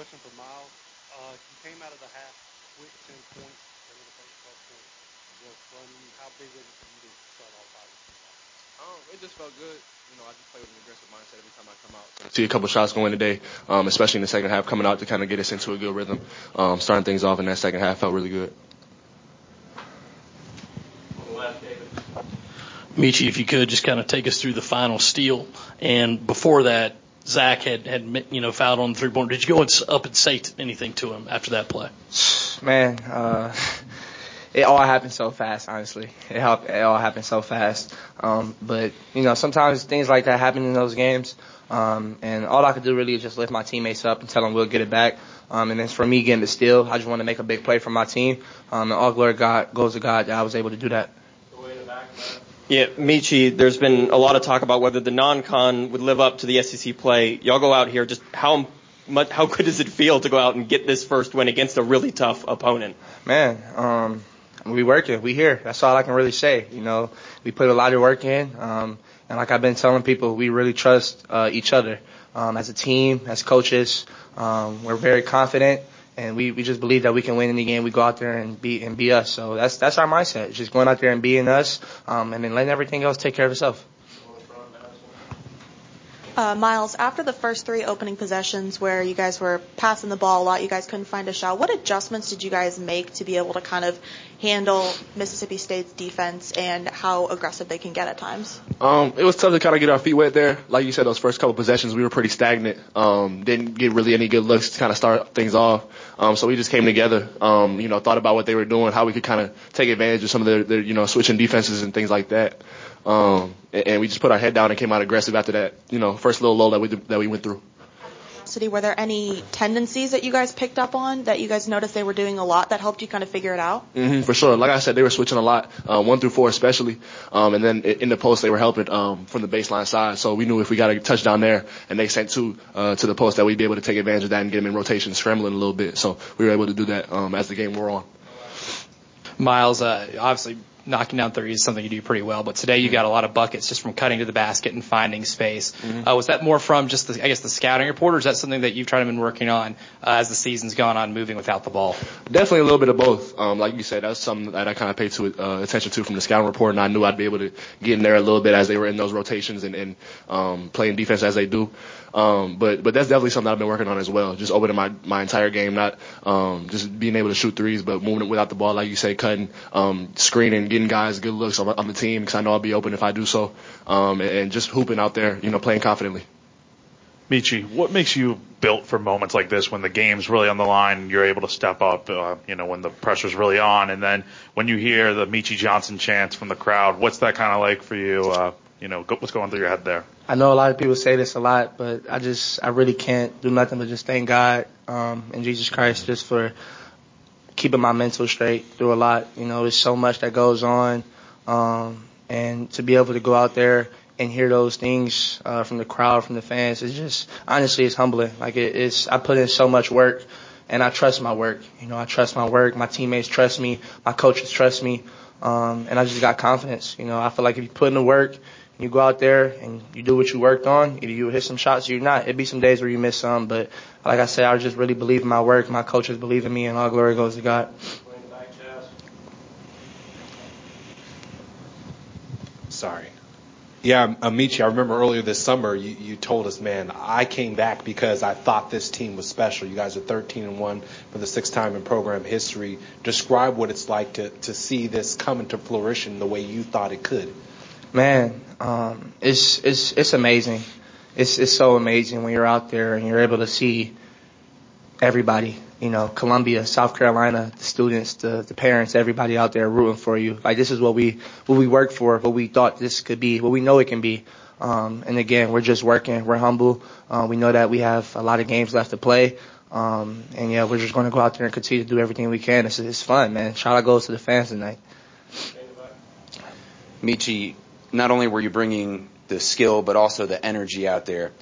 question for Myles. Uh, you came out of the half with 10 points, and the first 12 points was from. How big was it for you to start off out? Um, it just felt good. You know, I just play with an aggressive mindset every time I come out. See a couple shots going today, um, especially in the second half, coming out to kind of get us into a good rhythm. Um, starting things off in that second half felt really good. Meechie, if you could just kind of take us through the final steal, and before that, Zach had had you know fouled on the three point. Did you go up and say anything to him after that play? Man, uh, it all happened so fast. Honestly, it, it all happened so fast. Um, but you know, sometimes things like that happen in those games. Um, and all I could do really is just lift my teammates up and tell them we'll get it back. Um, and then for me getting the steal, I just want to make a big play for my team. Um, and all glory God goes to God that I was able to do that. Yeah, Meechie, there's been a lot of talk about whether the non-con would live up to the SEC play. Y'all go out here, just how much, how good does it feel to go out and get this first win against a really tough opponent? Man, um, we working. We here. That's all I can really say. You know, we put a lot of work in. Um, and like I've been telling people, we really trust uh, each other um, as a team, as coaches. Um, we're very confident and we, we just believe that we can win any game. We go out there and be and be us. So that's that's our mindset. just going out there and being us, um, and then letting everything else take care of itself. Uh, Myles, after the first three opening possessions where you guys were passing the ball a lot, you guys couldn't find a shot. What adjustments did you guys make to be able to kind of handle Mississippi State's defense and how aggressive they can get at times? Um, it was tough to kind of get our feet wet there. Like you said, those first couple possessions, we were pretty stagnant. Um, didn't get really any good looks to kind of start things off. Um, so we just came together, um, you know, thought about what they were doing, how we could kind of take advantage of some of their, their, you know, switching defenses and things like that. Um, and, and we just put our head down and came out aggressive after that, you know, first little lull that we that we went through. City, were there any tendencies that you guys picked up on that you guys noticed they were doing a lot that helped you kind of figure it out? Mm-hmm, for sure. Like I said, they were switching a lot, uh, one through four especially, um, and then in the post they were helping um, from the baseline side. So we knew if we got a touchdown there and they sent two uh, to the post that we'd be able to take advantage of that and get them in rotation, scrambling a little bit. So we were able to do that um, as the game wore on. Myles, uh, obviously knocking down threes is something you do pretty well. But today you got a lot of buckets just from cutting to the basket and finding space. Mm-hmm. Uh, was that more from just the, I guess, the scouting report, or is that something that you've tried to been working on uh, as the season's gone on, moving without the ball? Definitely a little bit of both. Um, like you said, that's something that I kind of paid to, uh, attention to from the scouting report, and I knew I'd be able to get in there a little bit as they were in those rotations and, and um, playing defense as they do. Um, but but that's definitely something I've been working on as well. Just opening my my entire game, not um, just being able to shoot threes, but moving it without the ball, like you say, cutting, um, screening, getting guys good looks on, on the team because I know I'll be open if I do so, um, and, and just hooping out there, you know, playing confidently. Meechie, what makes you built for moments like this when the game's really on the line, you're able to step up, uh, you know, when the pressure's really on, and then when you hear the Meechie Johnson chants from the crowd, what's that kind of like for you? Uh, you know, what's going through your head there? I know a lot of people say this a lot, but I just, I really can't do nothing but just thank God um, and Jesus Christ just for keeping my mental straight through a lot. You know, there's so much that goes on, um, and to be able to go out there and hear those things uh, from the crowd, from the fans, it's just honestly, it's humbling. Like it, it's, I put in so much work, and I trust my work. You know, I trust my work. My teammates trust me. My coaches trust me. Um, and I just got confidence. You know, I feel like if you put in the work, you go out there and you do what you worked on. Either you hit some shots or you're not. It'd be some days where you miss some, but like I said, I just really believe in my work. My coaches believe in me, and all glory goes to God. Sorry. Yeah, um, Meechie, I remember earlier this summer you, you told us, man, I came back because I thought this team was special. You guys are 13 and 1 for the sixth time in program history. Describe what it's like to, to see this come into fruition the way you thought it could. Man, um, it's it's it's amazing. It's it's so amazing when you're out there and you're able to see everybody. You know, Columbia, South Carolina, the students, the the parents, everybody out there rooting for you. Like this is what we what we worked for, what we thought this could be, what we know it can be. Um, and again, we're just working. We're humble. Uh, we know that we have a lot of games left to play. Um, and yeah, we're just going to go out there and continue to do everything we can. It's, it's fun, man. Shout out goes to the fans tonight. Meechie, not only were you bringing the skill, but also the energy out there.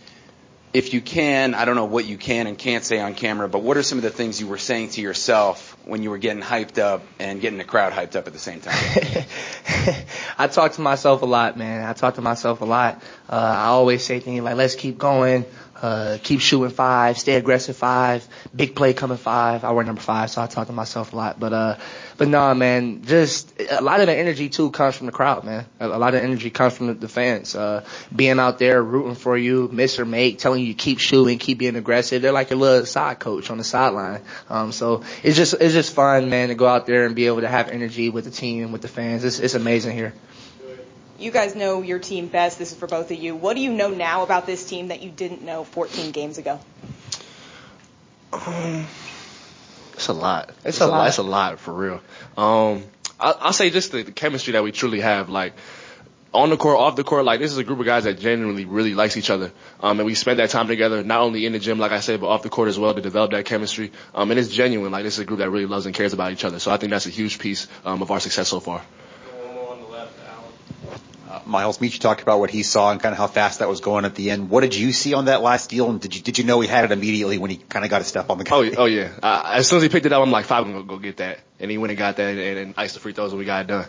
If you can, I don't know what you can and can't say on camera, but what are some of the things you were saying to yourself when you were getting hyped up and getting the crowd hyped up at the same time? I talk to myself a lot, man. I talk to myself a lot. Uh, I always say things like, let's keep going. Uh, keep shooting five, stay aggressive five, big play coming five. I wear number five, so I talk to myself a lot. But uh, but no, man, just a lot of the energy too comes from the crowd, man. A, a lot of energy comes from the, fans. Uh, being out there rooting for you, miss or make, telling you keep shooting, keep being aggressive. They're like your little side coach on the sideline. Um, so it's just it's just fun, man, to go out there and be able to have energy with the team, with the fans. It's it's amazing here. You guys know your team best. This is for both of you. What do you know now about this team that you didn't know 14 games ago? Um, it's a lot. It's It's, a a, lot. lot. It's a lot for real. Um, I, I'll say just the, the chemistry that we truly have, like on the court, off the court. Like this is a group of guys that genuinely really likes each other. Um, and we spent that time together, not only in the gym, like I said, but off the court as well to develop that chemistry. Um, and it's genuine. Like this is a group that really loves and cares about each other. So I think that's a huge piece um, of our success so far. Uh, Myles Meach talked about what he saw and kind of how fast that was going at the end. What did you see on that last deal, and did you did you know he had it immediately when he kind of got a step on the guy? Oh, oh yeah. Uh, as soon as he picked it up, I'm like, five, I'm gonna go get that. And he went and got that and, and iced the free throws and we got it done.